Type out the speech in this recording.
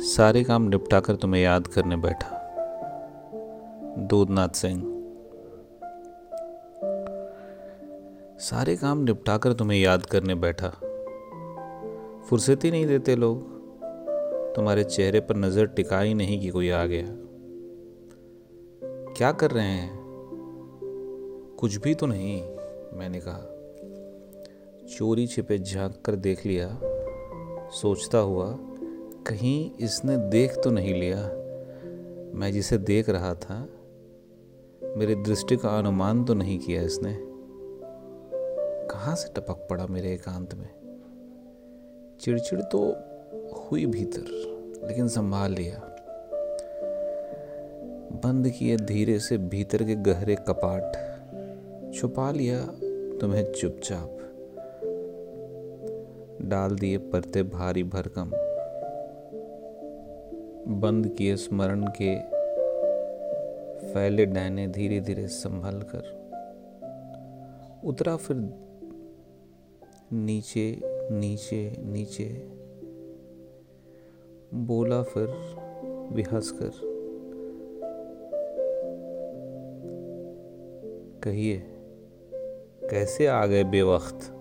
सारे काम निपटा कर तुम्हें याद करने बैठा। दूधनाथ सिंह। सारे काम निपटा कर तुम्हें याद करने बैठा। फुर्सत ही नहीं देते लोग। तुम्हारे चेहरे पर नज़र टिका ही नहीं कि कोई आ गया। क्या कर रहे हैं? कुछ भी तो नहीं, मैंने कहा। चोरी छिपे झाँक कर देख लिया। सोचता हुआ कहीं इसने देख तो नहीं लिया। मैं जिसे देख रहा था, मेरी दृष्टि का अनुमान तो नहीं किया इसने। कहाँ से टपक पड़ा मेरे एकांत में? चिड़चिड़ तो हुई भीतर, लेकिन संभाल लिया। बंद किए धीरे से भीतर के गहरे कपाट, छुपा लिया तुम्हें चुपचाप। डाल दिए परते भारी भरकम। बंद किए स्मरण के फैले डायने धीरे धीरे संभल कर उतरा फिर नीचे नीचे नीचे। बोला फिर भी हंस कर कहिए, कैसे आ गए बेवक्त?